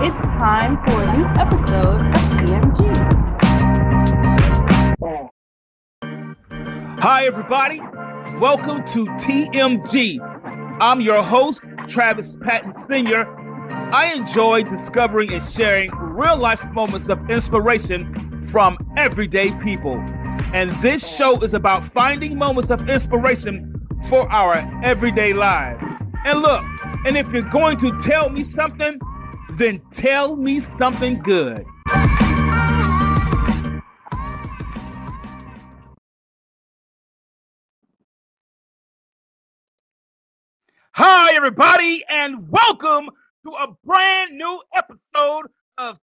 It's time for a new episode of TMG. Hi, everybody. Welcome to TMG. I'm your host, Travis Patton Sr. I enjoy discovering and sharing real life moments of inspiration from everyday people. And this show is about finding moments of inspiration for our everyday lives. And look, and if you're going to tell me something, then tell me something good. Hi, everybody, and welcome to a brand new episode of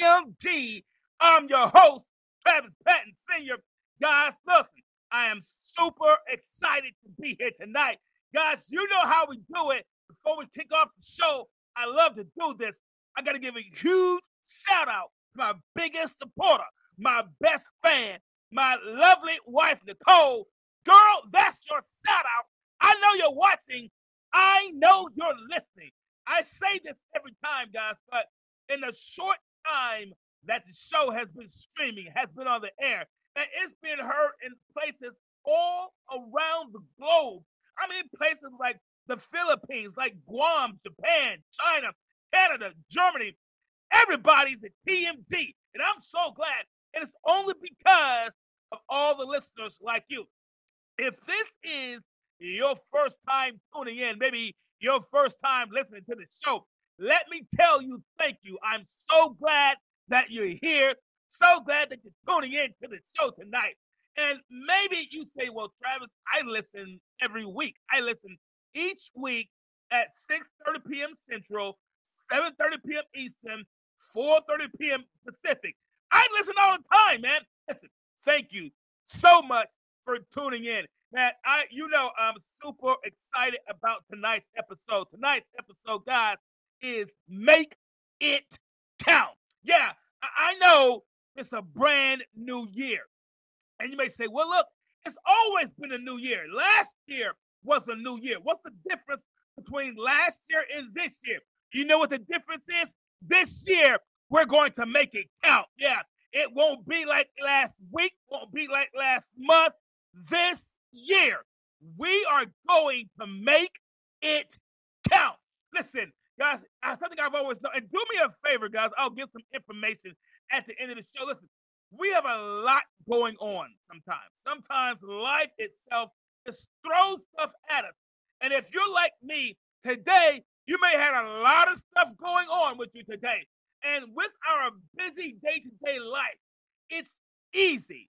TMG. I'm your host, Travis Patton Sr. Guys, listen, I am super excited to be here tonight. Guys, you know how we do it. Before we kick off the show, I love to do this. I got to give a huge shout out to my biggest supporter, my best fan, my lovely wife, Nicole. Girl, that's your shout out. I know you're watching. I know you're listening. I say this every time, guys, but in the short time that the show has been streaming, has been on the air, and it's been heard in places all around the globe. I mean, places like the Philippines, like Guam, Japan, China, Canada, Germany. Everybody's at TMG. And I'm so glad. And it's only because of all the listeners like you. If this is your first time tuning in, maybe your first time listening to the show, let me tell you thank you. I'm so glad that you're here. So glad that you're tuning in to the show tonight. And maybe you say, well, Travis, I listen every week. I listen each week at 6:30 p.m. Central, 7:30 p.m. Eastern, 4:30 p.m. Pacific. I listen all the time, man. Listen, thank you so much for tuning in. Man, I you know I'm super excited about tonight's episode. Tonight's episode, guys, is make it count. Yeah, I, I know it's a brand new year. And you may say, well, look, it's always been a new year. Last year was a new year. What's the difference between last year and this year? You know what the difference is? This year, we're going to make it count. Yeah, it won't be like last week, won't be like last month. This year, we are going to make it count. Listen, guys, something I've always done, and do me a favor, guys. I'll give some information at the end of the show. Listen, we have a lot going on sometimes. Sometimes life itself just throw stuff at us. And if you're like me today, you may have a lot of stuff going on with you today. And with our busy day to day life, it's easy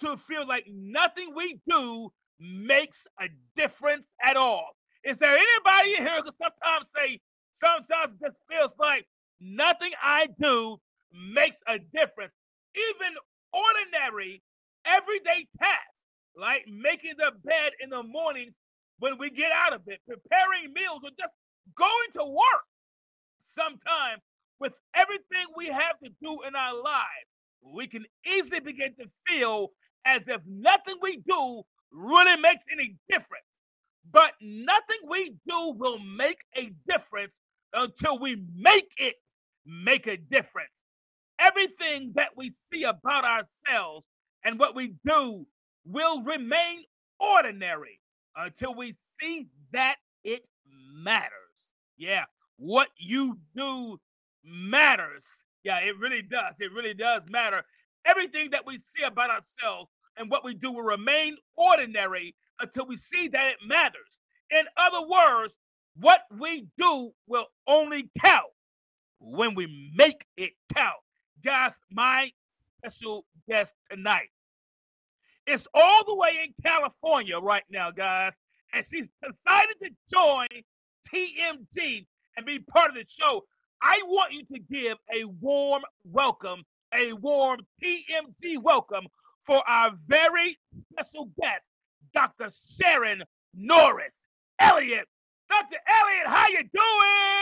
to feel like nothing we do makes a difference at all. Is there anybody here who sometimes say, sometimes it just feels like nothing I do makes a difference? Even ordinary, everyday tasks like making the bed in the mornings when we get out of it, preparing meals, or just going to work. Sometimes, with everything we have to do in our lives, we can easily begin to feel as if nothing we do really makes any difference. But nothing we do will make a difference until we make it make a difference. Everything that we see about ourselves and what we do will remain ordinary until we see that it matters. Yeah, what you do matters. Yeah, it really does. It really does matter. Everything that we see about ourselves and what we do will remain ordinary until we see that it matters. In other words, what we do will only count when we make it count. Guys, my special guest tonight is all the way in California right now, guys. And she's decided to join TMG and be part of the show. I want you to give a warm welcome, a warm TMG welcome for our very special guest, Dr. Sharon Norris Elliott. Dr. Elliott, how you doing?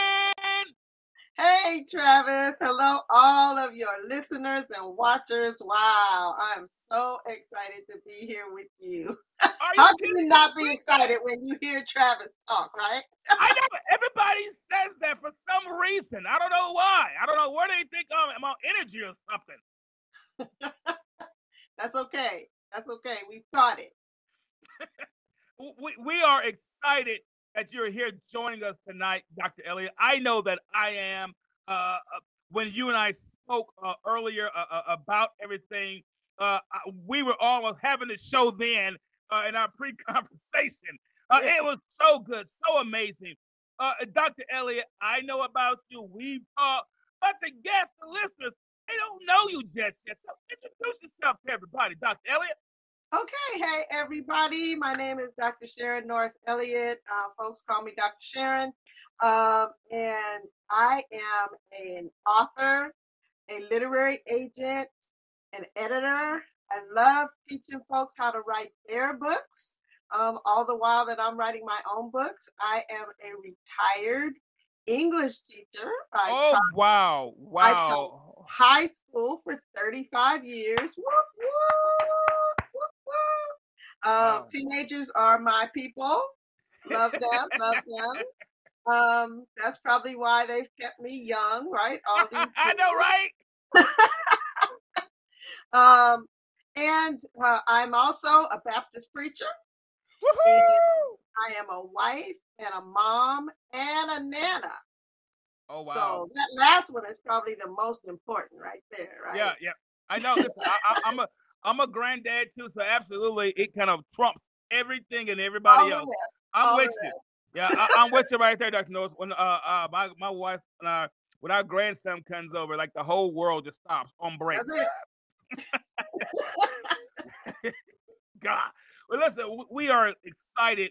Hey, Travis. Hello, all of your listeners and watchers. Wow, I'm so excited to be here with you. How can you not be excited when you hear Travis talk, right? I know. Everybody says that for some reason. I don't know why. I don't know where they think I'm on energy or something. That's okay. That's okay. We've got it. we, we are excited that you're here joining us tonight, Dr. Elliott. I know that I am. Uh, uh when you and I spoke uh, earlier uh, uh about everything, uh, we were almost having a show then in our pre-conversation. Yeah. It was so good, so amazing. Dr. Elliott, I know about you. We've talked, but the guests, the listeners, they don't know you just yet. So introduce yourself to everybody, Dr. Elliott. Okay, hey everybody. My name is Dr. Sharon Norris Elliott. Uh, folks call me Dr. Sharon. Um, and I am an author, a literary agent, an editor. I love teaching folks how to write their books. Um, all the while that I'm writing my own books, I am a retired English teacher. I oh, taught, wow. Wow. I taught high school for 35 years. Whoop, whoop. Uh. Teenagers are my people. Love them, love them. Um, that's probably why they've kept me young, right? All these. I know, right? um, and uh, I'm also a Baptist preacher. I am a wife and a mom and a nana. Oh wow! So that last one is probably the most important, right there, right? Yeah, yeah. I know. Listen, I, am a I'm a granddad too, so absolutely it kind of trumps everything and everybody All else. I'm All with you. Yeah, I, am with you right there, Dr. Norris. When uh, uh my, my wife and I when our grandson comes over, like the whole world just stops on break. God. Well, listen, we are excited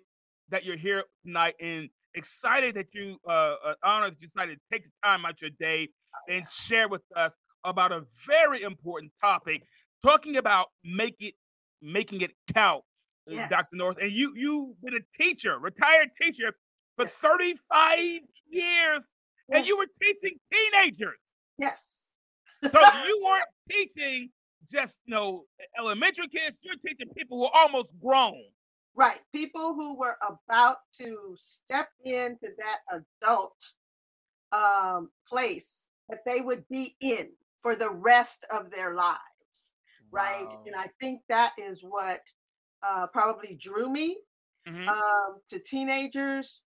that you're here tonight and excited that you uh, uh honored that you decided to take the time out your day and share with us about a very important topic talking about make it making it count, yes. Dr. Norris. And you you've been a teacher, retired teacher for yes. 35 years, yes. and you were teaching teenagers. Yes. so you weren't teaching just you know elementary kids, you're teaching people who are almost grown. Right. People who were about to step into that adult um, place that they would be in for the rest of their lives right? Wow. And I think that is what uh, probably drew me mm-hmm. um, to teenagers.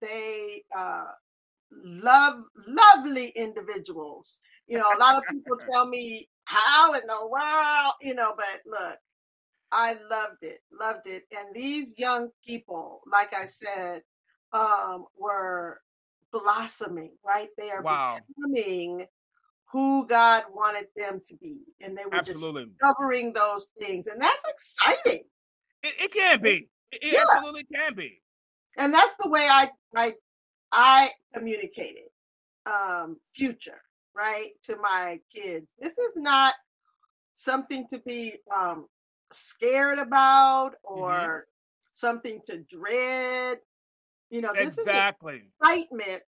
They uh, love lovely individuals. You know, a lot of people tell me how in the world, you know, but look, I loved it, loved it. And these young people, like I said, um, were blossoming, right? They are wow. becoming who God wanted them to be. And they were absolutely. discovering those things. And that's exciting. It, it can be. It, it yeah. absolutely can be. And that's the way I I I communicated um future, right? To my kids. This is not something to be um scared about mm-hmm. or mm-hmm. something to dread. You know, this exactly. is excitement.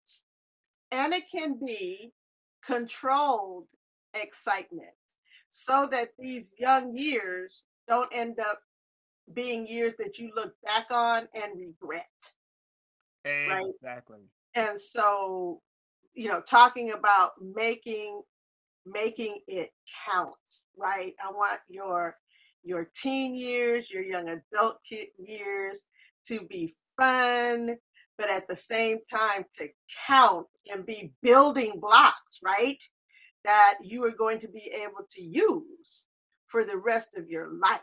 And it can be controlled excitement so that these young years don't end up being years that you look back on and regret. Exactly. Right? And so, you know, talking about making making it count, right? I want your your teen years, your young adult years to be fun, but at the same time to count and be building blocks, right? That you are going to be able to use for the rest of your life.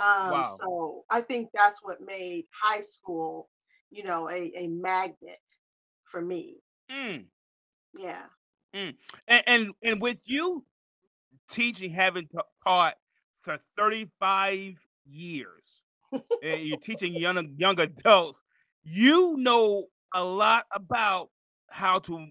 Um, wow. So I think that's what made high school, you know, a, a magnet for me. Mm. Yeah. Mm. And, and, and with you teaching, having taught for 35 years, and you're teaching young young adults you know a lot about how to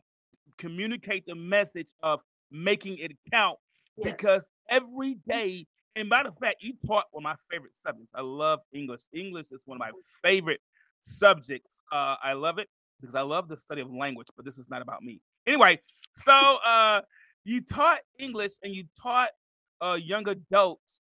communicate the message of making it count Yes. because every day, and matter of fact, you taught one of my favorite subjects. I love English. English is one of my favorite subjects. Uh, I love it because I love the study of language, but this is not about me. Anyway, so uh, you taught English and you taught uh, young adults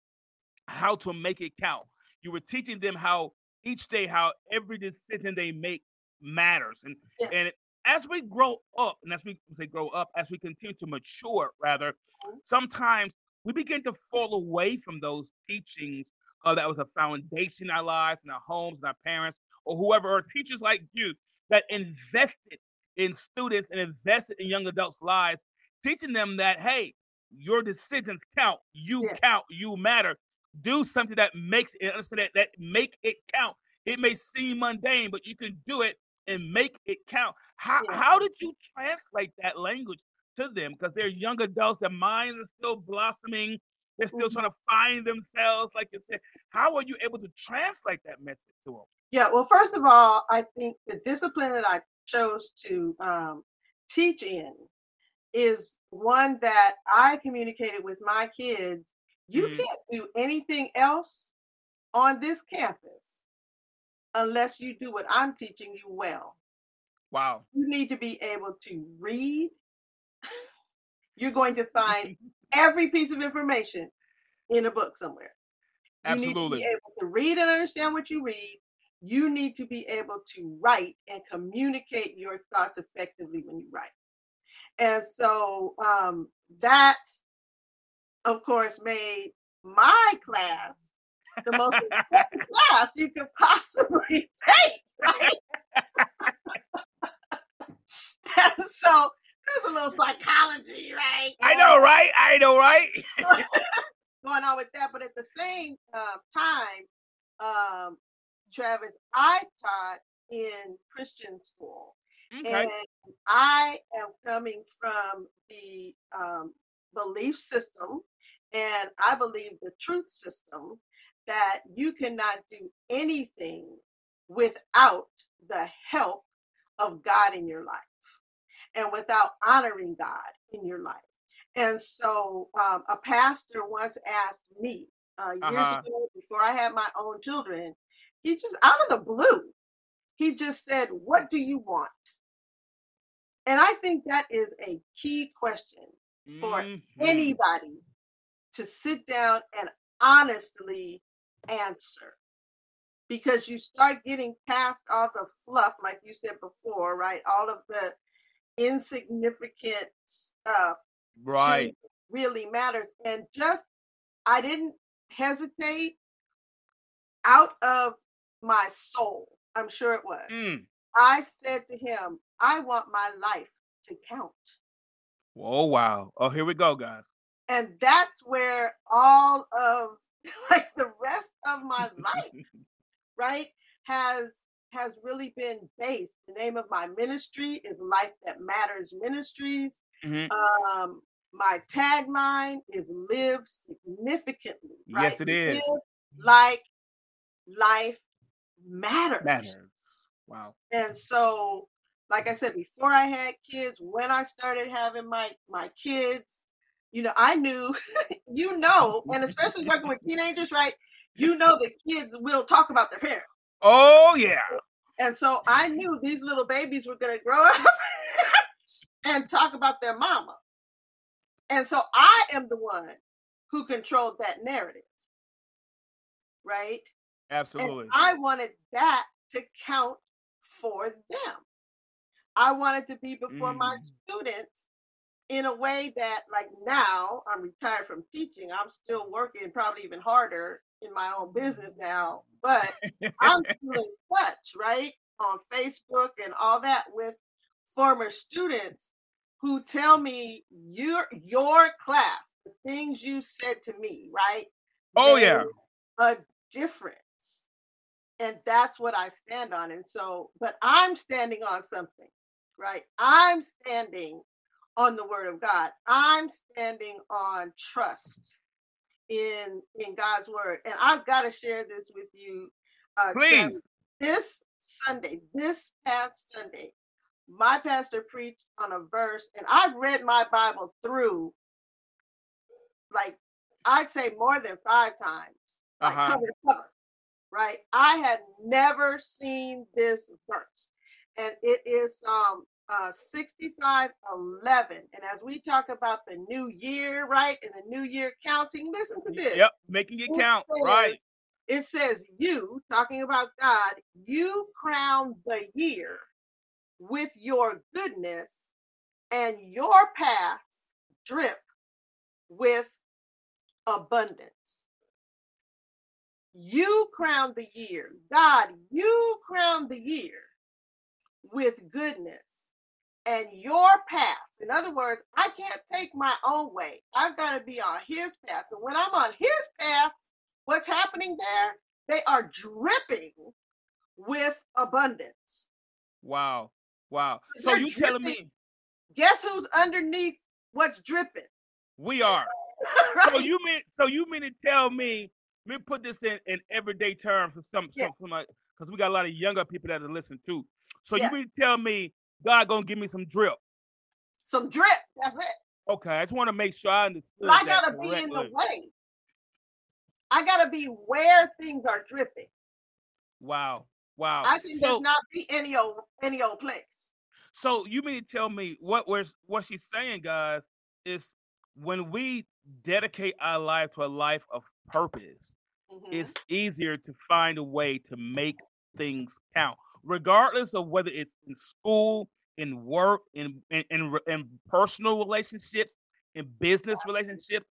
how to make it count. You were teaching them how each day, how every decision they make matters, and Yes. and as we grow up, and as we say grow up, as we continue to mature, rather, sometimes we begin to fall away from those teachings uh, that was a foundation in our lives, in our homes, and our parents, or whoever, or teachers like you that invested in students and invested in young adults' lives, teaching them that, hey, your decisions count, you Yeah. count, you matter. Do something that makes it understand that, that make it count. It may seem mundane, but you can do it and make it count. How Yeah. how did you translate that language to them? Because they're young adults, their minds are still blossoming, they're still Mhm. trying to find themselves, like you said. How are you able to translate that message to them? Yeah, well, first of all, I think the discipline that I chose to um, teach in is one that I communicated with my kids. You Mhm. can't do anything else on this campus unless you do what I'm teaching you well. Wow. You need to be able to read. You're going to find every piece of information in a book somewhere. You need to Absolutely. be able to read and understand what you read. You need to be able to write and communicate your thoughts effectively when you write. And so um, that, of course, made my class the most important class you could possibly take, right? and so there's a little psychology, right? I know, right? I know, right? going on with that. But at the same um, time, um, Travis, I taught in Christian school, Okay. and I am coming from the um, belief system, and I believe the truth system that you cannot do anything without the help of God in your life and without honoring God in your life. And so um, a pastor once asked me uh, years Uh-huh. ago, before I had my own children, he just out of the blue, he just said, What do you want? And I think that is a key question for Mhm. anybody to sit down and honestly answer. Because you start getting past all the fluff, like you said before, right? All of the insignificant stuff Right. really matters. And just, I didn't hesitate out of my soul. I'm sure it was. Mm. I said to him, I want my life to count. Oh wow. Oh, here we go, guys. And that's where all of like the rest of my life, right, has has really been based. The name of my ministry is Life That Matters Ministries. Mhm. Um, my tagline is live significantly. Right? Yes, it is. Live like life matters. Matters. Wow. And so, like I said, before I had kids, when I started having my my kids, you know, I knew, you know, and especially working with teenagers, right? You know, that kids will talk about their parents. Oh yeah. And so I knew these little babies were going to grow up and talk about their mama. And so I am the one who controlled that narrative. Right? Absolutely. And I wanted that to count for them. I wanted to be before my Mm. students in a way that, like now, I'm retired from teaching. I'm still working, probably even harder in my own business now, but I'm still in touch, right? On Facebook and all that with former students who tell me your your class, the things you said to me, right? Oh, yeah. A difference. And that's what I stand on. And so, but I'm standing on something, right? I'm standing on the word of God. I'm standing on trust in in God's word. And I've got to share this with you. Uh, Please. This Sunday, this past Sunday, my pastor preached on a verse, and I've read my Bible through like I'd say more than five times, like Uh-huh. cover to cover. Right? I had never seen this verse, and it is um uh 6511 and as we talk about the new year right and the new year counting listen to this Yep, making it it count. Right. It says, You, talking about God, you crown the year with your goodness, and your paths drip with abundance. You crown the year. God, you crown the year with goodness and your paths. In other words, I can't take my own way. I've got to be on his path. And when I'm on his path, what's happening there? They are dripping with abundance. Wow. Wow. So They're you telling me Guess who's underneath what's dripping? we are. So you mean so you mean to tell me? Let me put this in, in everyday terms for some Yeah. some because we got a lot of younger people that are listening too. So Yeah. you mean to tell me God gonna give me some drip? Some drip. That's it. Okay, I just want to make sure I understood. But I gotta be in the way. I gotta be where things are dripping. Wow. Wow. I can so just not be any old any old place. so you mean to tell me what we're what she's saying, guys, is when we dedicate our life to a life of purpose, Mhm. it's easier to find a way to make things count, regardless of whether it's in school, in work, in in, in, in personal relationships, in business relationships.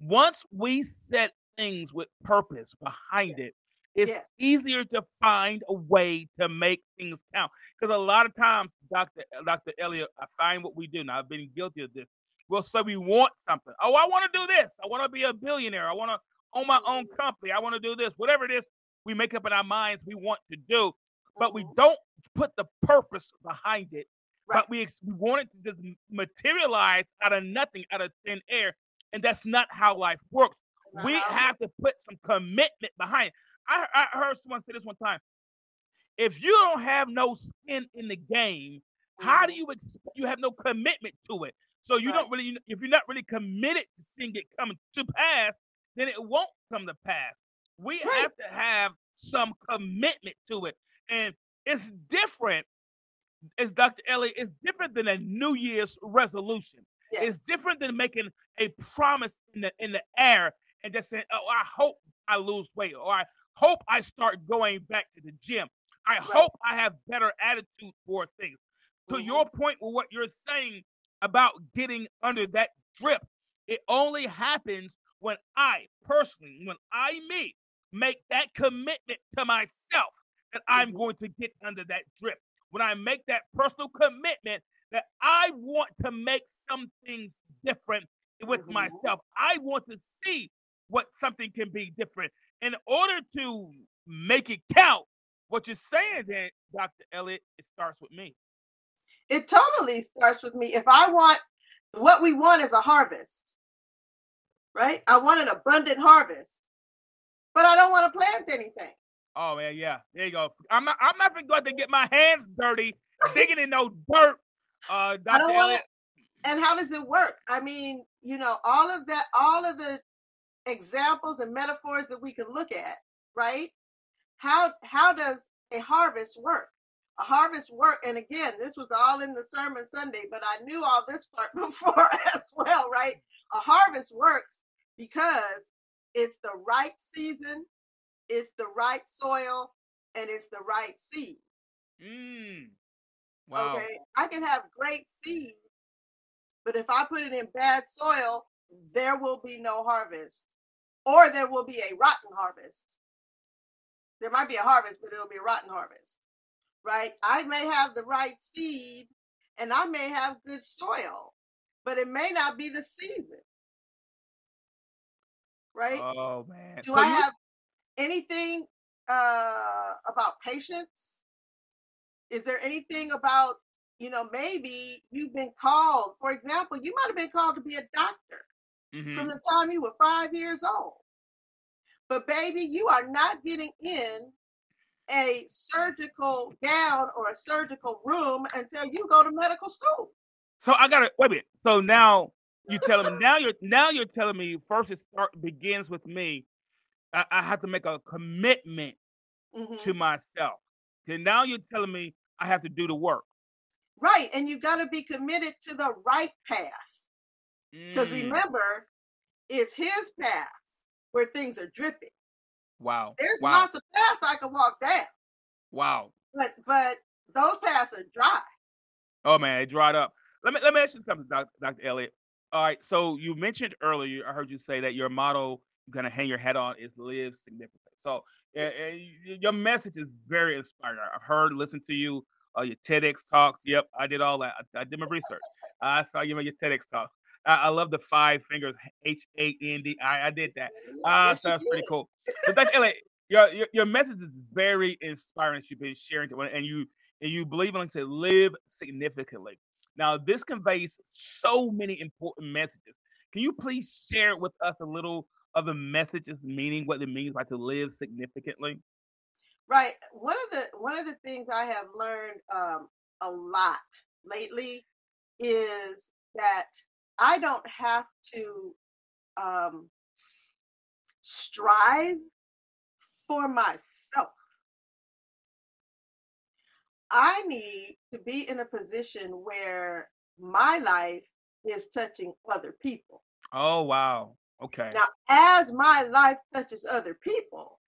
Once we set things with purpose behind it, it's Yes. easier to find a way to make things count. Because a lot of times, Dr. Uh, Dr. Elliott, I find what we do. Now I've been guilty of this. We'll say we want something. Oh, I want to do this. I want to be a billionaire. I want to own my own company. I want to do this. Whatever it is, we make up in our minds we want to do, but we Mhm. don't put the purpose behind it. Right. But we, ex- we want it to just materialize out of nothing, out of thin air. And that's not how life works. We Uh-huh. have to put some commitment behind it. I, I heard someone say this one time. If you don't have no skin in the game, how do Mhm. you expect you have no commitment to it? So you don't really, if you're not really committed to seeing it come to pass, then it won't come to pass. We Right. have to have some commitment to it, and it's different. As Dr. Elliott, it's different than a New Year's resolution. It's different than making a promise in the in the air and just saying, "Oh, I hope I lose weight," or "I hope I start going back to the gym." I hope I have better attitude for things. To Mhm. your point with what you're saying about getting under that drip, it only happens when I personally, when I me, make that commitment to myself that I'm going to get under that drip. When I make that personal commitment that I want to make some things different with Mhm. myself. I want to see what something can be different. In order to make it count, what you're saying then, Dr. Elliott, it starts with me. It totally starts with me. If I want what we want is a harvest, right? I want an abundant harvest, but I don't want to plant anything. Oh man, yeah. There you go. I'm not I'm not going to get my hands dirty digging in no dirt. Uh Dr. I don't want Elliott. And how does it work? I mean, you know, all of that, all of the examples and metaphors that we can look at, right? How how does a harvest work? A harvest work, and again, this was all in the sermon Sunday, but I knew all this part before as well, right? A harvest works because it's the right season, it's the right soil, and it's the right seed. Mm. Wow. Okay. I can have great seed, but if I put it in bad soil, there will be no harvest, or there will be a rotten harvest. There might be a harvest, but it'll be a rotten harvest, right? I may have the right seed and I may have good soil, but it may not be the season, right? Oh man. Do So I you- have anything uh, about patience? Is there anything about, you know, maybe you've been called, for example, you might have been called to be a doctor Mhm. from the time you were five years old. But baby, you are not getting in a surgical gown or a surgical room until you go to medical school. So I gotta wait a minute. So now you tell me now you're now you're telling me first it start begins with me. I, I have to make a commitment Mhm. to myself. And now you're telling me I have to do the work. Right. And you've got to be committed to the right path. Because Mm, remember, it's his path where things are dripping. wow. There's wow. lots of paths I can walk down, wow. but but those paths are dry. Oh man, it dried up. Let me let me ask you something, Doc- Dr. Elliott. All right, so you mentioned earlier, I heard you say that your motto gonna hang your head on is live significantly. So uh, uh, your message is very inspiring. I've heard, listened to you, uh, your TEDx talks. Yep, I did all that. I, I did my research. I saw you on your TEDx talk. I, I love the five fingers, H A N D. I I did that. Ah, Yes, so that's pretty cool. So Dr. Elliott, your, your your message is very inspiring. You've been sharing, to- and you and you believe in, like I said, live significantly. Now, this conveys so many important messages. Can you please share with us a little of the messages, meaning what it means by to live significantly? Right. One of the one of the things I have learned um, a lot lately is that I don't have to um, strive for myself. I need to be in a position where my life is touching other people. Oh, wow. Okay. Now, as my life touches other people,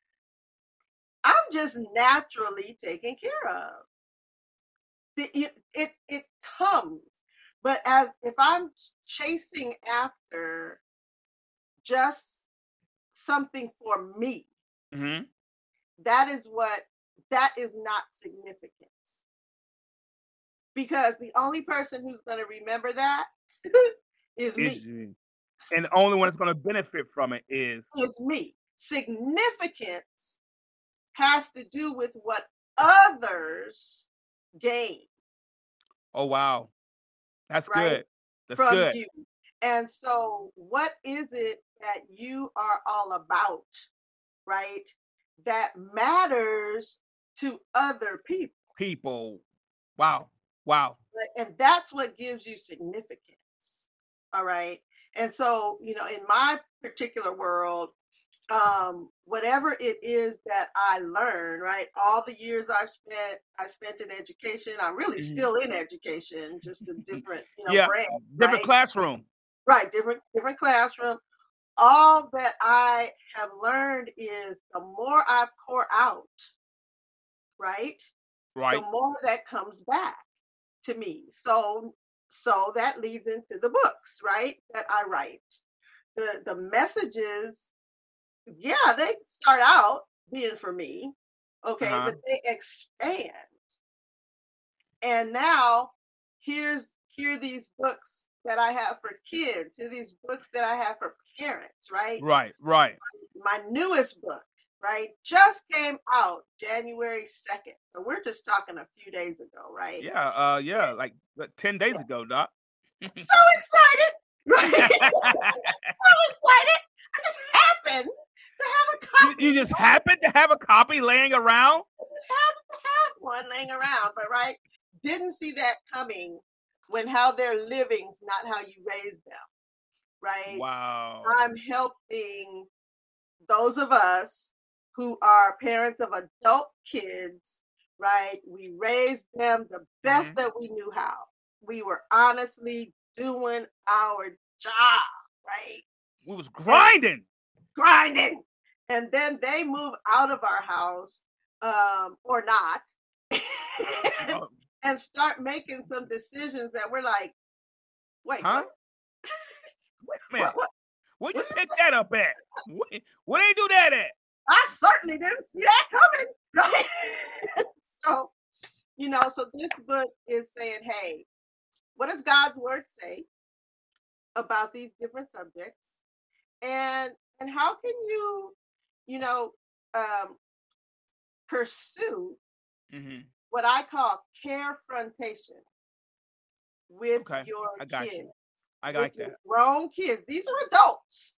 I'm just naturally taken care of. It, it, it comes, but as if I'm chasing after just something for me, hmm that is what that is not significant. Because the only person who's going to remember that is me. And the only one that's going to benefit from it is is me. Significance has to do with what others gain oh wow, that's Right. good. That's from good. you. And so, what is it that you are all about, right? That matters to other people. People, wow, wow. And that's what gives you significance. All right. And so, you know, in my particular world, um, whatever it is that I learn, right? All the years I've spent, I spent in education. I'm really Mhm. still in education, just a different, you know, Yeah, brand, Different right? classroom. right? Different, different classroom. All that I have learned is the more I pour out, right? Right. the more that comes back to me. So so that leads into the books, right? That I write. The the messages, yeah, they start out being for me, okay, Uh-huh. but they expand. And now here's here are these books that I have for kids, here are these books that I have for parents, right? Right. Right. my newest book, right, just came out January 2nd. So we're just talking a few days ago, right? Yeah. Uh. Yeah. Like uh, ten days ago, Doc. So excited, right? so excited. I just happened to have a copy. you just happen to have a copy laying around. I just happened to have one laying around, but right, didn't see that coming when how they're living's not how you raise them, right? Wow. I'm helping those of us who are parents of adult kids, right? We raised them the best that we knew how. We were honestly doing our job, right? We was grinding. Grinding. And then they move out of our house um, or not Oh, and start making some decisions that we're like, wait, Huh? what? wait a minute. What, what? Where you pick that up at? Where, where they do that at? I certainly didn't see that coming. So, you know, so this book is saying, hey, what does God's word say about these different subjects? And and how can you, you know, um, pursue hmm what I call carefrontation with Okay, your I got you. kids, I with got your that. grown kids. These are adults.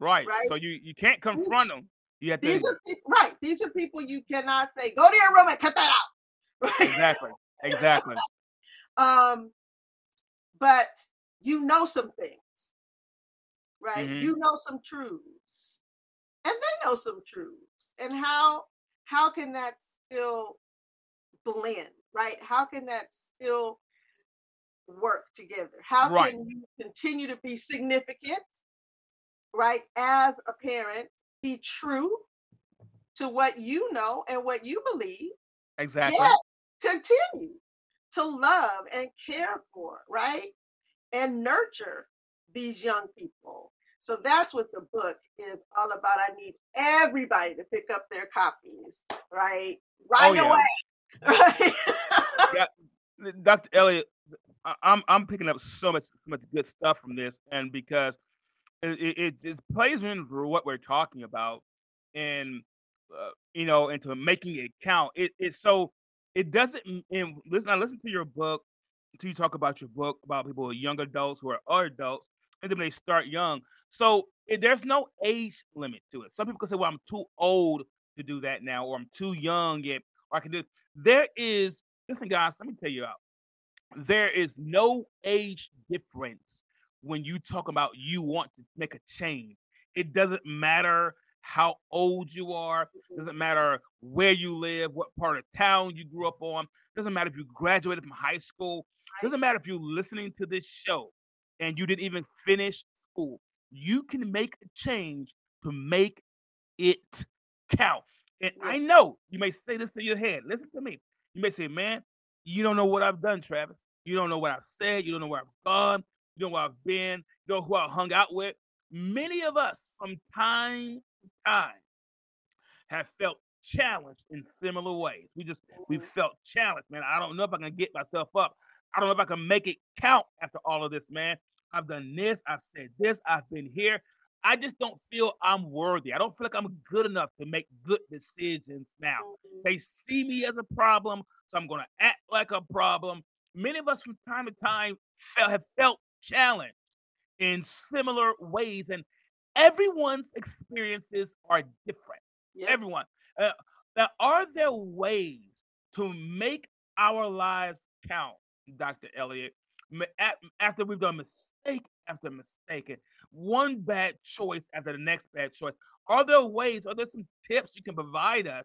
Right. right? So you you can't confront them. You have to These are peop- right. These are people you cannot say, go to your room and cut that out. Right? exactly, exactly. Um, but you know some things, right? Mhm. You know some truths, and they know some truths. And how how can that still blend, right? How can that still work together? How Right. can you continue to be significant, right? As a parent, be true to what you know and what you believe, Exactly. continue to love and care for, right? And nurture these young people. So that's what the book is all about. I need everybody to pick up their copies, right? Oh, right Oh, yeah. away. Right? Dr. Elliott, I'm I'm picking up so much so much good stuff from this, and because it it, it it plays into what we're talking about, and uh, you know, into making it count. It it's so it doesn't. And listen, I listen to your book. to you talk about your book about people young adults who are adults, and then they start young. So it, there's no age limit to it. Some people can say, "Well, I'm too old to do that now," or "I'm too young yet," or I can do. There is listen, guys. Let me tell you out. There is no age difference when you talk about you want to make a change. It doesn't matter how old you are. Mm-hmm. Doesn't matter where you live, what part of town you grew up on. Doesn't matter if you graduated from high school. Doesn't matter if you're listening to this show and you didn't even finish school. You can make a change to make it count. And I know you may say this in your head. Listen to me. You may say, man, you don't know what I've done, Travis. You don't know what I've said. You don't know where I've gone. You know where I've been. You know who I hung out with. Many of us, from time to time, have felt challenged in similar ways. We just we Mhm. felt challenged, man. I don't know if I can get myself up. I don't know if I can make it count after all of this, man. I've done this, I've said this, I've been here. I just don't feel I'm worthy. I don't feel like I'm good enough to make good decisions now. Mhm. They see me as a problem, so I'm going to act like a problem. Many of us from time to time felt, have felt challenged in similar ways, and everyone's experiences are different. Yep. Everyone. Uh, now, are there ways to make our lives count, Dr. Elliott, after we've done mistake after mistake, and one bad choice after the next bad choice? Are there ways, are there some tips you can provide us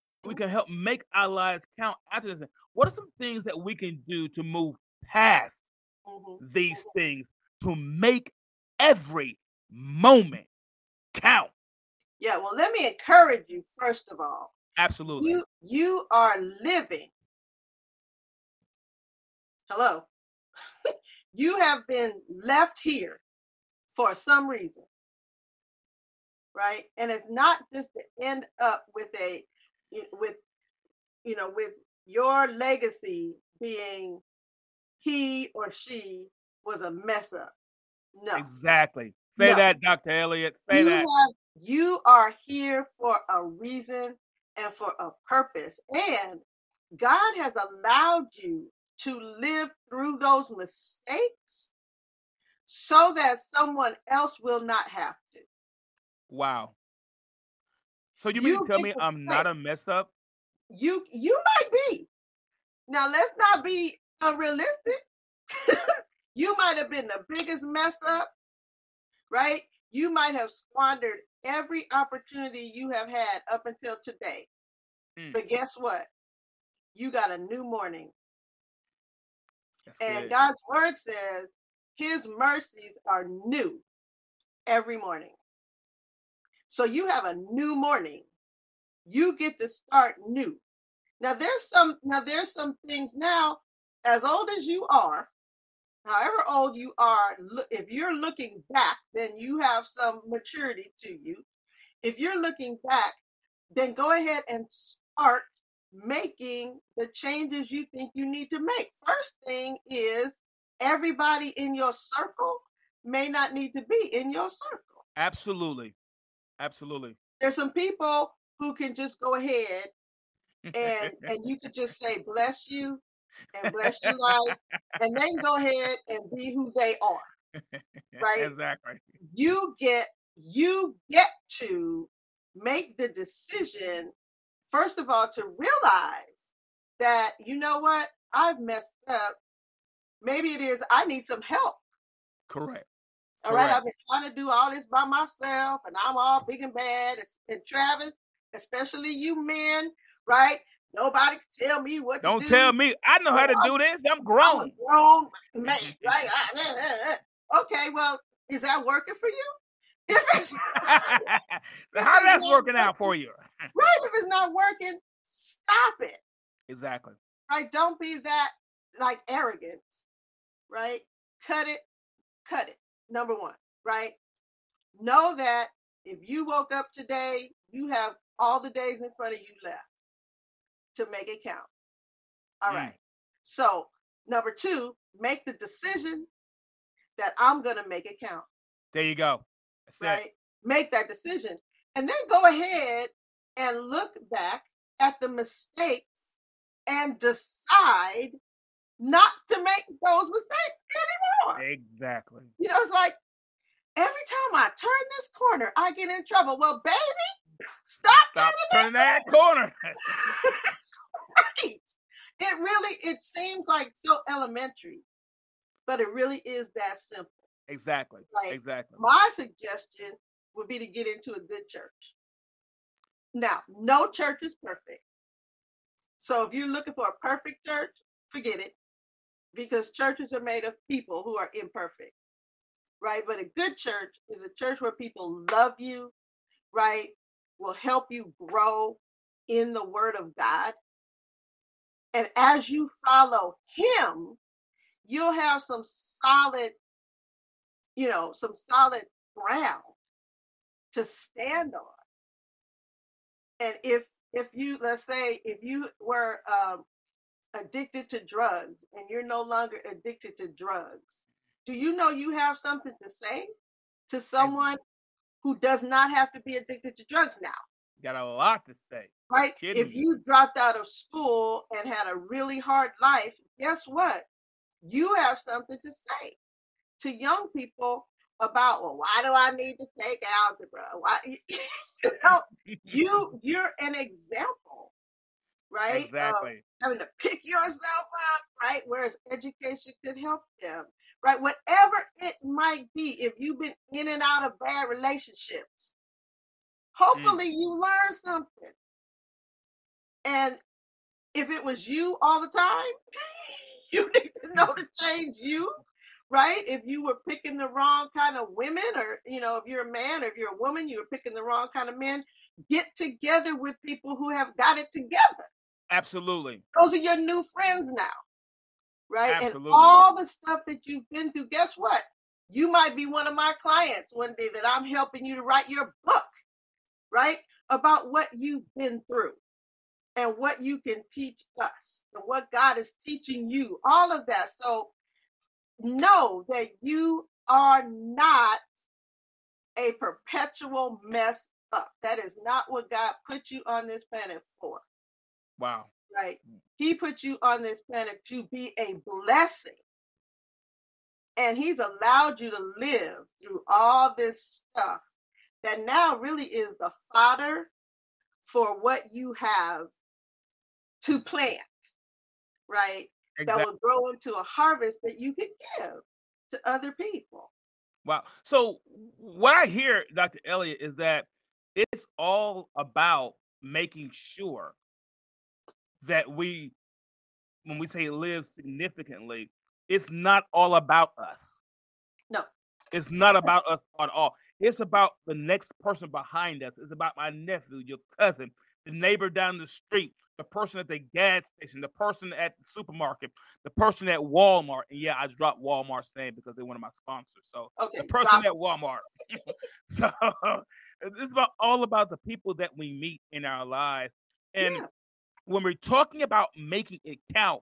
We can help make our lives count after this? What are some things that we can do to move past Mhm. these things to make every moment count? Yeah, well, let me encourage you first of all. Absolutely. You you are living. Hello. you have been left here for some reason. Right? And it's not just to end up with a with you know with your legacy being he or she was a mess up. No. Exactly. Say No. that, Dr. Elliott. Say you that. have you are here for a reason and for a purpose and god has allowed you to live through those mistakes so that someone else will not have to Wow. So you mean You to tell me I'm not a mess up? you you might be. Now let's not be unrealistic. You might have been the biggest mess up right? You might have squandered every opportunity you have had up until today. Mm. but guess what? You got a new morning. That's and good. god's word says his mercies are new every morning so you have a new morning you get to start new now there's some now there's some things now as old as you are however old you are if you're looking back then you have some maturity to you if you're looking back, then go ahead and start making the changes you think you need to make. First thing is everybody in your circle may not need to be in your circle. Absolutely. Absolutely. There's some people who can just go ahead and and you could just say bless you and bless your life and then go ahead and be who they are. Right? Exactly. You get you get to make the decision first of all to realize that you know what I've messed up. Maybe it is I need some help. Correct. All right. I've been trying to do all this by myself, and I'm all big and bad. And- Travis, especially you men, right? Nobody can tell me what Don't to do. tell me. I know how to do this. I'm I'm a grown. grown man, right? Uh, uh, uh. Okay, well, is that working for you? If it's How that's working out for you? right, if it's not working, stop it. Exactly. Right? Don't be that like arrogant, right? Cut it, cut it. Number one, right? Know that if you woke up today, you have all the days in front of you left to make it count. All Mm. right. So, number two, make the decision that I'm going to make it count, There you go. That's it. right? Make that decision. And then go ahead and look back at the mistakes and decide not to make those mistakes anymore. Exactly. You know, it's like every time I turn this corner, I get in trouble. Well, baby, stop, Stop turning turning that corner. right. It really it seems like so elementary, but it really is that simple. exactly. Right. Exactly. My suggestion would be to get into a good church. Now, no church is perfect. So if you're looking for a perfect church, forget it. Because churches are made of people who are imperfect. Right? But a good church is a church where people love you, right? Will help you grow in the word of God. And as you follow him, you'll have some solid, you know, some solid ground to stand on. And if if you let's say if you were um, addicted to drugs and you're no longer addicted to drugs, do you know you have something to say to someone who does not have to be addicted to drugs now? Got a lot to say. right? If you dropped out of school and had a really hard life, guess what? You have something to say to young people about, well, why do I need to take algebra? Why you know, you you're an example, right? of Exactly. having to pick yourself up, right? Whereas education could help them, right? Whatever it might be, if you've been in and out of bad relationships, mm. hopefully you learn something. And if it was you all the time, you need to mm. know to change you, right? If you were picking the wrong kind of women, or you know, if you're a man or if you're a woman, you were picking the wrong kind of men, get together with people who have got it together Absolutely. those are your new friends now right? Absolutely. and all the stuff that you've been through guess what? You might be one of my clients one day that i'm helping you to write your book right? About what you've been through and what you can teach us and what god is teaching you all of that. So know that you are not a perpetual mess up. That is not what god put you on this planet for Wow. right? He put you on this planet to be a blessing. And he's allowed you to live through all this stuff that now really is the fodder for what you have to plant, right? That will grow into a harvest that you can give to other people. Wow. So what I hear, Dr. Elliott, is that it's all about making sure that we, when we say live significantly, it's not all about us. No. It's not about us at all. It's about the next person behind us. It's about my nephew, your cousin, the neighbor down the street, the person at the gas station, the person at the supermarket, the person at Walmart. And yeah, I dropped Walmart's name because they're one of my sponsors. So Okay. the person drop- at Walmart. so It's about all about the people that we meet in our lives. And Yeah. When we're talking about making it count,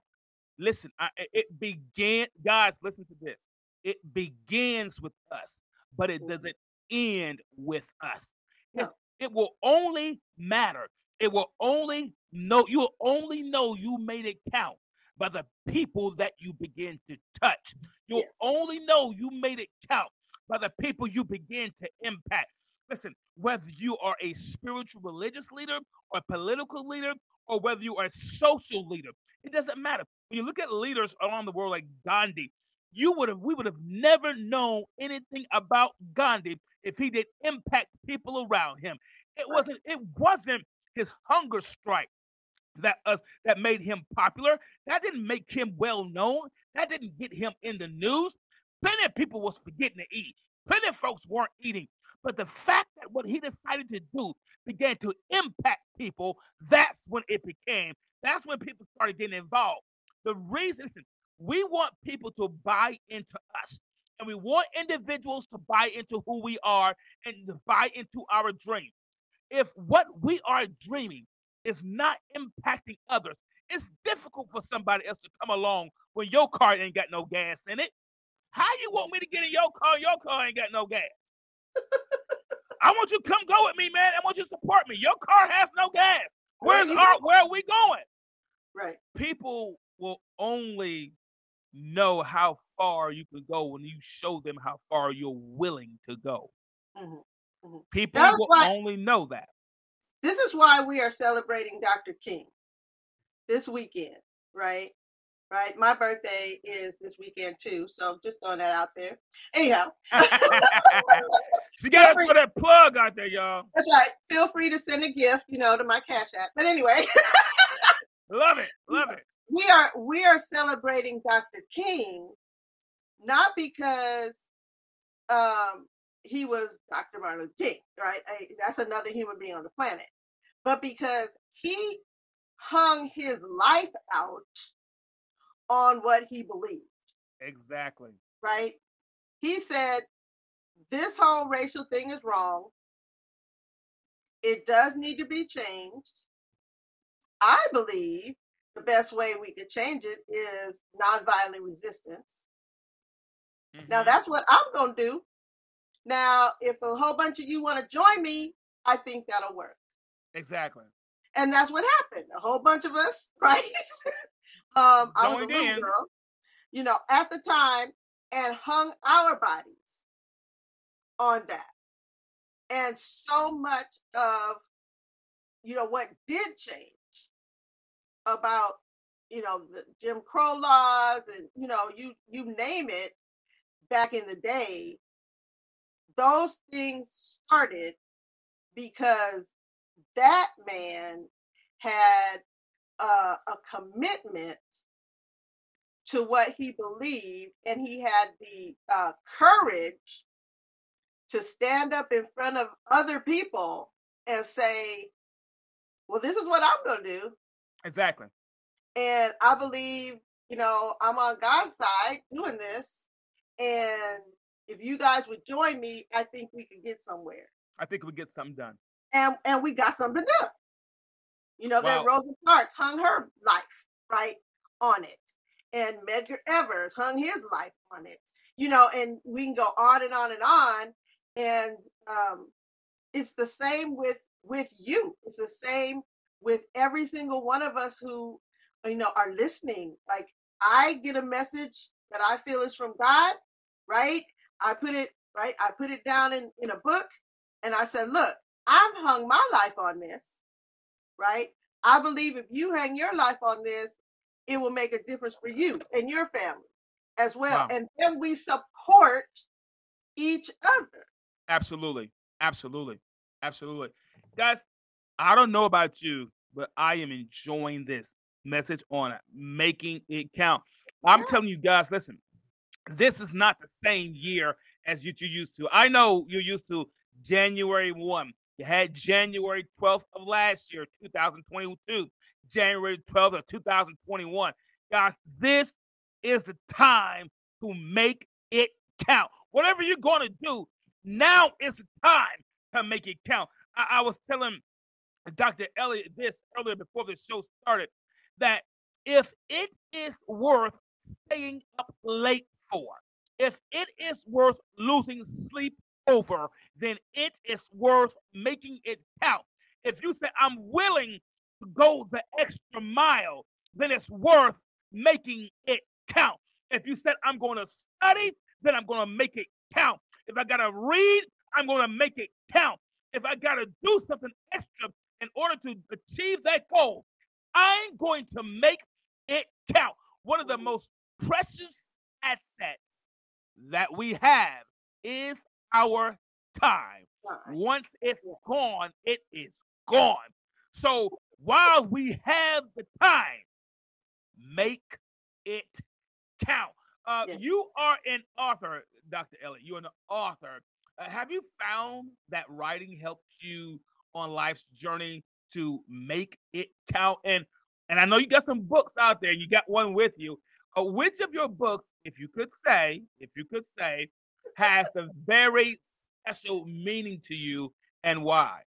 listen, I, it began, guys, listen to this. It begins with us, but it Mhm. doesn't end with us. No. It will only matter. It will only know, you'll only know you made it count by the people that you begin to touch. You'll Yes. only know you made it count by the people you begin to impact. Listen, whether you are a spiritual religious leader or political leader, or whether you are a social leader, it doesn't matter. When you look at leaders around the world like Gandhi, you would have we would have never known anything about Gandhi if he didn't impact people around him. It wasn't it wasn't his hunger strike that us that made him popular. That didn't make him well known. That didn't get him in the news. Plenty of people was forgetting to eat. Plenty of folks weren't eating. But the fact that what he decided to do began to impact people, that's when it became, that's when people started getting involved. The reason, we want people to buy into us. And we want individuals to buy into who we are and to buy into our dream. If what we are dreaming is not impacting others, it's difficult for somebody else to come along when your car ain't got no gas in it. How you want me to get in your car? Your car ain't got no gas. I want you to come go with me, man. I want you to support me. Your car has no gas. Where's you our where are we going? Right. People will only know how far you can go when you show them how far you're willing to go. Mhm, mhm. People That's will why- only know that. This is why we are celebrating Dr. King this weekend, right? Right. My birthday is this weekend too, so just throwing that out there. Anyhow, she got to put that plug out there, y'all. that's right. Feel free to send a gift, you know, to my cash app. But anyway, Love it. Love it. we are we are celebrating Dr. King not because um he was Dr. Martin Luther King, right? I- That's another human being on the planet, but because he hung his life out on what he believed, Exactly. right? He said, This whole racial thing is wrong. It does need to be changed. I believe the best way we could change it is nonviolent resistance. Now, Mhm. that's what I'm going to do. Now, if a whole bunch of you want to join me, I think that'll work. exactly. And that's what happened. A whole bunch of us, right? um, I was a little in. girl, you know, at the time, and hung our bodies on that. And so much of, you know, what did change about, you know, the Jim Crow laws and, you know, you you name it back in the day, those things started because that man had uh, a commitment to what he believed, and he had the uh, courage to stand up in front of other people and say, Well, this is what I'm going to do. Exactly. And I believe, you know, I'm on God's side doing this. And if you guys would join me, I think we could get somewhere I think we get something done. And and we got something done. You know, that Rosa Parks hung her life right on it, and Medgar Evers hung his life on it. You know, and we can go on and on and on. And um, it's the same with with you. It's the same with every single one of us who you know are listening. Like I get a message that I feel is from God, right? I put it right. I put it down in in a book, and I said, look. I've hung my life on this, right? I believe if you hang your life on this, it will make a difference for you and your family as well. Wow. And then we support each other. Absolutely. Absolutely. Absolutely. Guys, I don't know about you, but I am enjoying this message on making it count. I'm Yeah. telling you guys, listen, this is not the same year as you, you used to. I know you're used to January 1. You had January 12th of last year, 2022, January 12th of 2021. Guys, this is the time to make it count. Whatever you're going to do, now is the time to make it count. I, I was telling Dr. Elliott this earlier before the show started that if it is worth staying up late for, if it is worth losing sleep over, then it is worth making it count. If you say, I'm willing to go the extra mile, then it's worth making it count. If you said, I'm going to study, then I'm going to make it count. If I got to read, I'm going to make it count. If I got to do something extra in order to achieve that goal, I'm going to make it count. One of the most precious assets that we have is our time. Once it's gone, it is gone. So while we have the time, make it count. Uh, yes. You are an author, Dr. Elliott. You're an author. Uh, have you found that writing helps you on life's journey to make it count? And and I know you got some books out there. You got one with you. Uh, which of your books, if you could say, if you could say, has a very special meaning to you and why?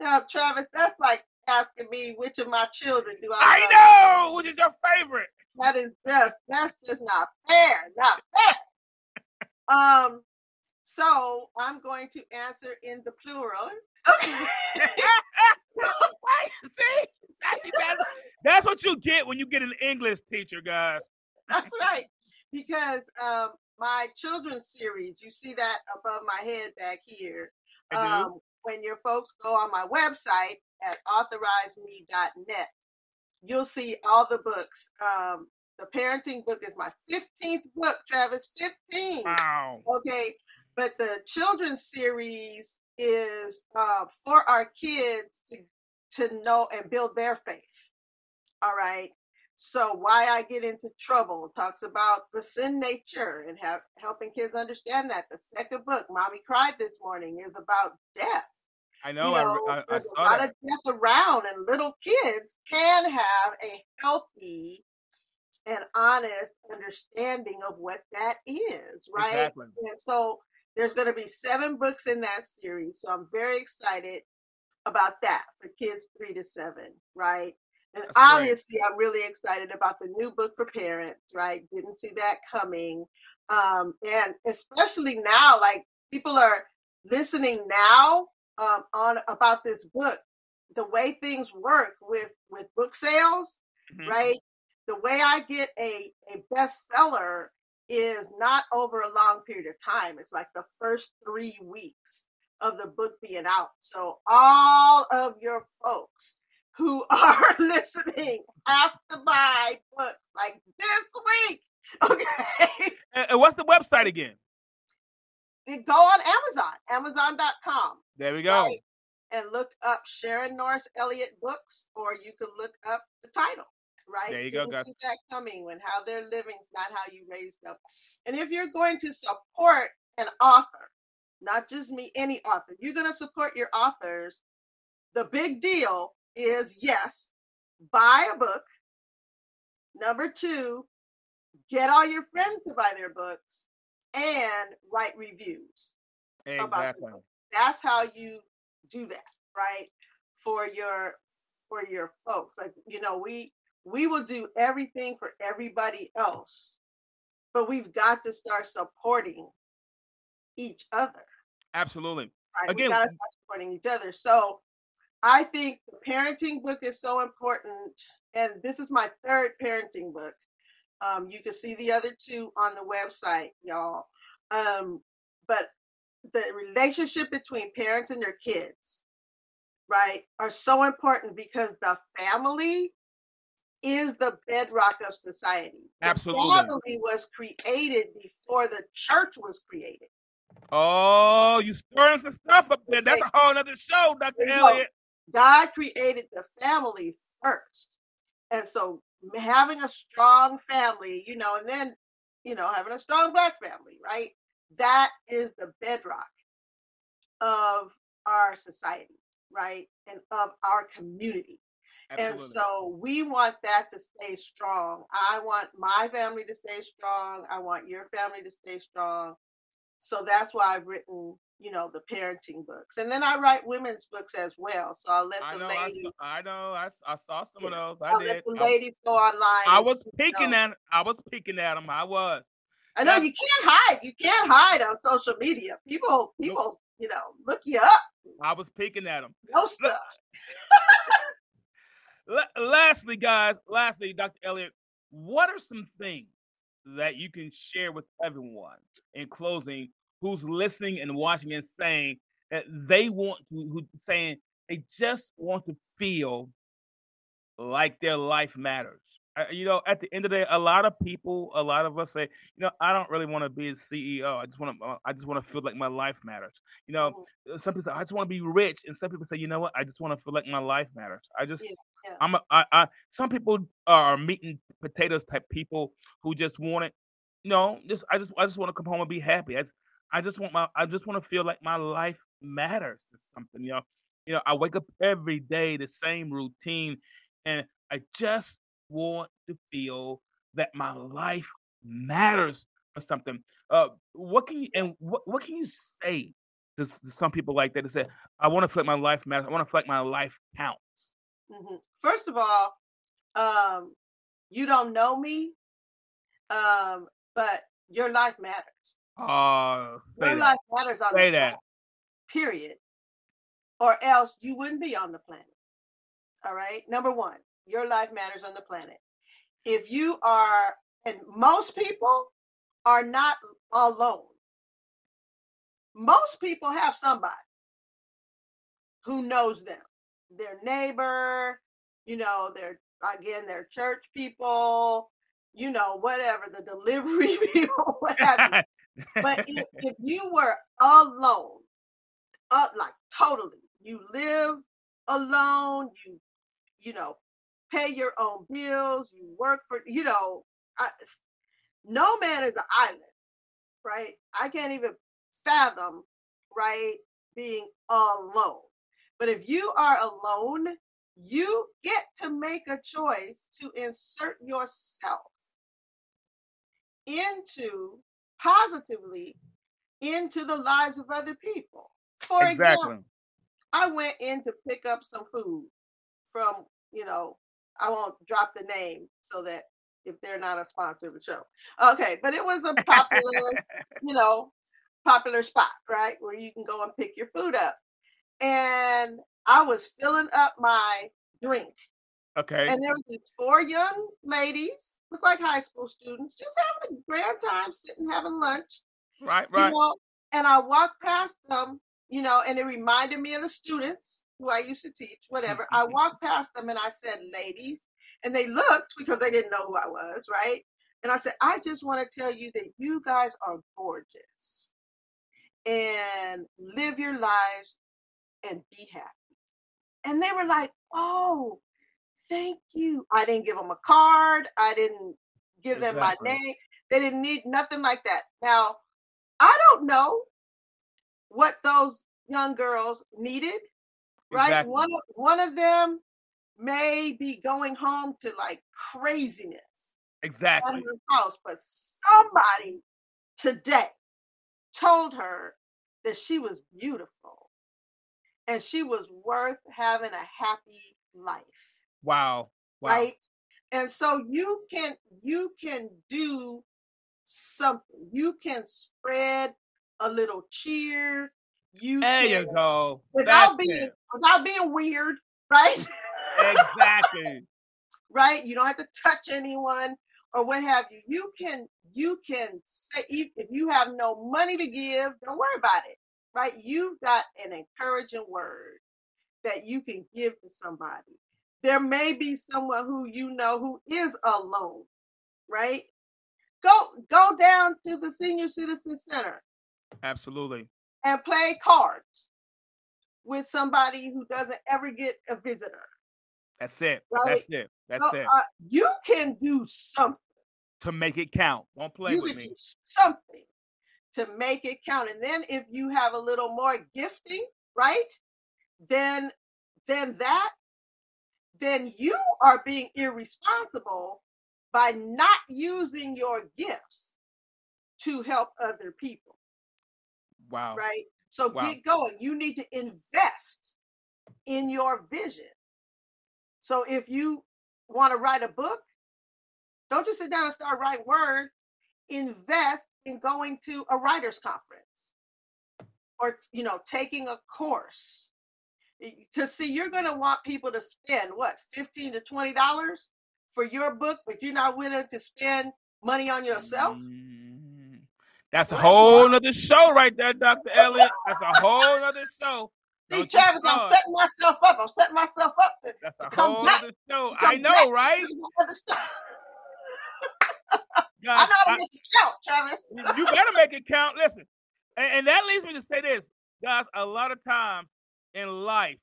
Now, Travis, that's like asking me which of my children do I, I know which is your favorite. That is just that's just not fair. Not fair. um, so I'm going to answer in the plural. Okay. See, that's, that's what you get when you get an English teacher, guys. That's right. Because um, my children's series, you see that above my head back here. Um, when your folks go on my website at authorize.me.net, you'll see all the books. Um, the parenting book is my 15th book, Travis. 15. Wow. Okay. But the children's series is uh, for our kids to to know and build their faith. All right. So why I get into trouble talks about the sin nature and have, helping kids understand that. The second book, "Mommy Cried This Morning," is about death. I know. You know I, I, there's I a lot that. of death around, and little kids can have a healthy and honest understanding of what that is, right? Exactly. And so there's going to be seven books in that series. So I'm very excited about that for kids three to seven, right? And That's obviously. I'm really excited about the new book for parents, right? Didn't see that coming. Um, and especially now, like people are listening now um, on about this book, the way things work with with book sales, mm-hmm. right? The way I get a a bestseller is not over a long period of time. It's like the first three weeks of the book being out. So all of your folks who are listening have to buy books like this week. Okay. And what's the website again? Go on Amazon, Amazon.com. There we go. Right? And look up Sharon Norris Elliott books, or you can look up the title. Right? There you Didn't go. See that coming when how they're living is not how you raise them. And if you're going to support an author, not just me, any author. You're going to support your authors. The big deal is yes, buy a book. Number two, get all your friends to buy their books and write reviews. Exactly. That's how you do that, right? For your for your folks. Like, you know, we we will do everything for everybody else, but we've got to start supporting each other. Absolutely. Right? Again, we gotta start supporting each other. So I think the parenting book is so important. And this is my third parenting book. Um, you can see the other two on the website, y'all. Um, but the relationship between parents and their kids, right, are so important because the family is the bedrock of society. Absolutely. The family was created before the church was created. Oh, you stirring some stuff up there. That's a whole other show, Dr. Elliott. God created the family first. And so having a strong family, you know, and then, you know, having a strong black family, right? That is the bedrock of our society, right? And of our community. Absolutely. And so we want that to stay strong. I want my family to stay strong. I want your family to stay strong. So that's why I've written, you know, the parenting books, and then I write women's books as well. So I'll let I the know. I, ladies. saw, I know. I, I saw some of those. I I'll did. let the I, ladies go online. I was peeking at. I was peeking at them. I was. I know That's- you can't hide. You can't hide on social media. People, people, you know, look you up. I was peeking at them. No stuff. La- lastly, guys, lastly, Dr. Elliott, what are some things that you can share with everyone in closing who's listening and watching and saying that they want to, who saying they just want to feel like their life matters? Uh, you know, at the end of the day, a lot of people, a lot of us say, you know, I don't really want to be a CEO. I just want to, I just want to feel like my life matters. You know, Mhm. uh, some people say I just want to be rich, and some people say, you know what, I just want to feel like my life matters. I just, Yeah, yeah. I'm, a, I, I, some people are meat and potatoes type people who just want it. No, just I just, I just want to come home and be happy. I, I just want my, I just want to feel like my life matters to something. Know, you know, I wake up every day the same routine, and I just want to feel that my life matters for something. Uh, what can you and what, what can you say to, to some people like that that say, I want to feel like my life matters. I want to feel like my life counts. Mhm. First of all, um, you don't know me, um, but your life matters. Oh, say your that. life matters on Say the that. planet, period. Or else you wouldn't be on the planet. All right. Number one, your life matters on the planet. If you are, and most people are not alone. Most people have somebody who knows them, their neighbor, you know, their again, their church people, you know, whatever, the delivery people, what have you but if, if you were alone, uh, like totally, you live alone, you you know, pay your own bills, you work for, you know, I, no man is an island, right? I can't even fathom, right, being alone. But if you are alone, you get to make a choice to insert yourself into positively into the lives of other people. For example. I went in to pick up some food from, you know, I won't drop the name so that if they're not a sponsor of the show. Okay, but it was a popular, you know, popular spot, right? Where you can go and pick your food up. And I was filling up my drink. Okay. And there were four young ladies, look like high school students, just having a grand time sitting having lunch right, right. you know, and I walked past them, you know, and it reminded me of the students who I used to teach, whatever. I mm-hmm. walked past them and I said, ladies, and they looked because they didn't know who I was, right? And I said, I just want to tell you that you guys are gorgeous and live your lives and be happy. And they were like, oh, thank you. I didn't give them a card. I didn't give them my name. They didn't need nothing like that. Now, I don't know what those young girls needed, right? Exactly. One of one of them may be going home to like craziness Exactly. house, but somebody today told her that she was beautiful and she was worth having a happy life Wow. Wow. right and so you can you can do something you can spread a little cheer you There can you go. That's without being it. without being weird right Exactly. right you don't have to touch anyone or what have you you can you can say if you have no money to give don't worry about it right you've got an encouraging word that you can give to somebody there may be someone who you know who is alone right go go down to the senior citizen center Absolutely. and play cards with somebody who doesn't ever get a visitor That's it. Right. That's it. That's So, it. uh, you can do something to make it count. Don't play you with can me. do something to make it count and then if you have a little more gifting right then then that then you are being irresponsible by not using your gifts to help other people Wow. right? So Wow. get going. You need to invest in your vision. So if you want to write a book, don't just sit down and start writing words. Invest in going to a writers conference or you know taking a course. Because see, you're going to want people to spend what 15 to 20 dollars for your book, but you're not willing to spend money on yourself. Mm. That's a whole nother show right there, Dr. Elliott That's a whole nother show. See, Don't Travis, I'm setting myself up. I'm setting myself up to, to a come whole back. show. to come I know, back right? to stuff. I know how to make it count, Travis. you better make it count. Listen, and, and that leads me to say this, guys. A lot of times in life,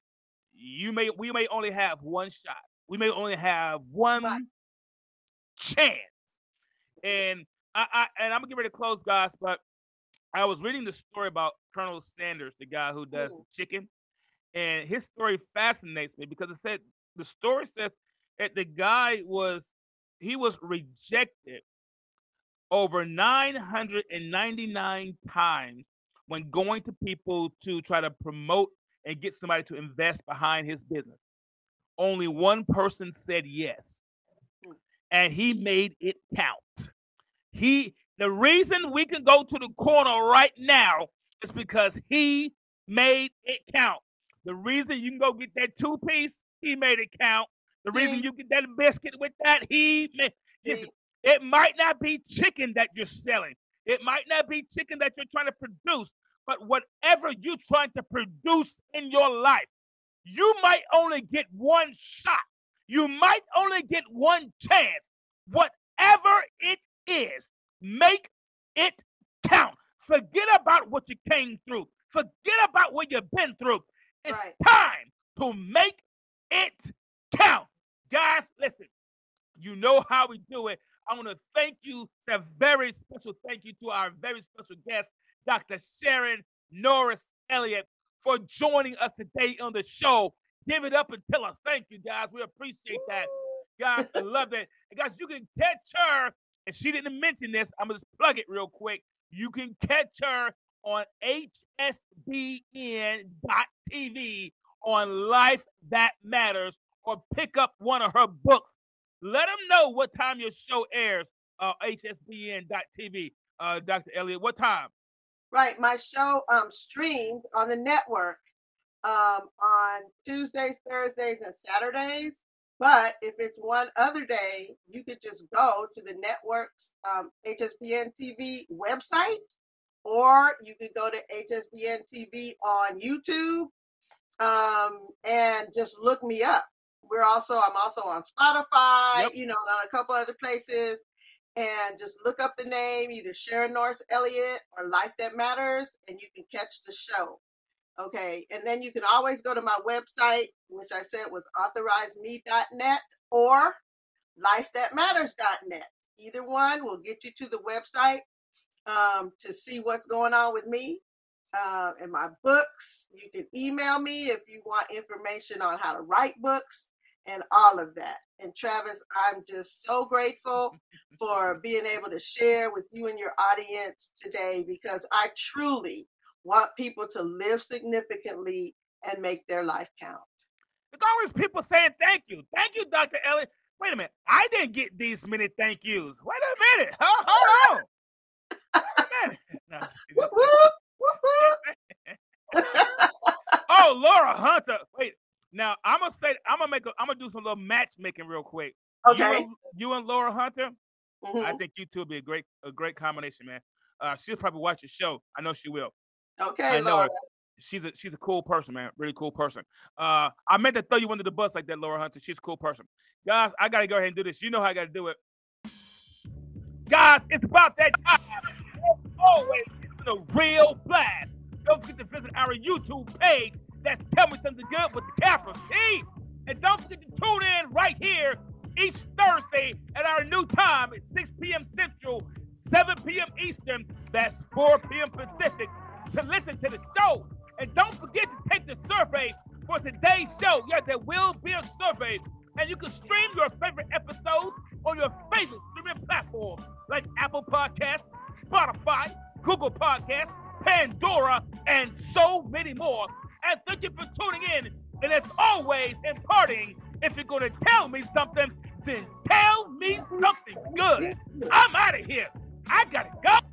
you may we may only have one shot. We may only have one Right. chance. And I, I and I'm gonna get ready to close, guys. But I was reading the story about Colonel Sanders, the guy who does Ooh. the chicken, and his story fascinates me because it said the story says that the guy was he was rejected over 999 times when going to people to try to promote and get somebody to invest behind his business. Only one person said yes. And he made it count. He the reason we can go to the corner right now is because he made it count. The reason you can go get that two piece, he made it count. The reason you get that biscuit with that, he made listen, it might not be chicken that you're selling. It might not be chicken that you're trying to produce, but whatever you're trying to produce in your life, you might only get one shot. You might only get one chance. Whatever it is, make it count. Forget about what you came through. Forget about what you've been through. It's Right. time to make it count. Guys, listen, you know how we do it. I want to thank you. A very special thank you to our very special guest, Dr. Sharon Norris Elliott, for joining us today on the show. Give it up and tell her thank you, guys. We appreciate that. Guys, I love it. And guys, you can catch her, and she didn't mention this. I'm gonna just plug it real quick. You can catch her on hsbn.tv on Life That Matters, or pick up one of her books. Let them know what time your show airs. Uh, hsbn.tv. Uh, Dr. Elliott, what time? Right. My show um streamed on the network um on Tuesdays, Thursdays, and Saturdays. But if it's one other day, you could just go to the network's um, HSBN TV website, or you could go to HSBN TV on YouTube um, and just look me up. We're also I'm also on Spotify, Yep. you know, on a couple other places. And just look up the name, either Sharon Norris Elliott or Life That Matters, and you can catch the show. Okay. And then you can always go to my website, which I said was authorizeme.net or lifethatmatters.net. Either one will get you to the website um, to see what's going on with me uh, and my books. You can email me if you want information on how to write books and all of that. And Travis, I'm just so grateful for being able to share with you and your audience today because I truly want people to live significantly and make their life count. There's always people saying thank you. Thank you, Dr. Elliott. Wait a minute. I didn't get these many thank yous. Wait a minute. Hold, hold on. Wait a minute. No, oh, Laura Hunter. Wait. Now I'm gonna say I'm gonna make a I'm gonna do some little matchmaking real quick. You Okay. and, you and Laura Hunter. Mhm. I think you two would be a great a great combination, man. Uh, she'll probably watch your show. I know she will. Okay, I know her. Laura. She's a she's a cool person, man. Really cool person. Uh, I meant to throw you under the bus like that, Laura Hunter. She's a cool person. Guys, I gotta go ahead and do this. You know how I gotta do it. Guys, it's about that time. Always, a real blast. Don't forget to visit our YouTube page. That's Tell Me Something Good with the capital T. And don't forget to tune in right here each Thursday at our new time at 6 p.m. Central, 7 p.m. Eastern. That's 4 p.m. Pacific to listen to the show. And don't forget to take the survey for today's show. Yeah, there will be a survey. And you can stream your favorite episodes on your favorite streaming platform like Apple Podcasts, Spotify, Google Podcasts, Pandora, and so many more. And thank you for tuning in. And as always, imparting, if you're going to tell me something, then tell me something good. I'm out of here. I got to go.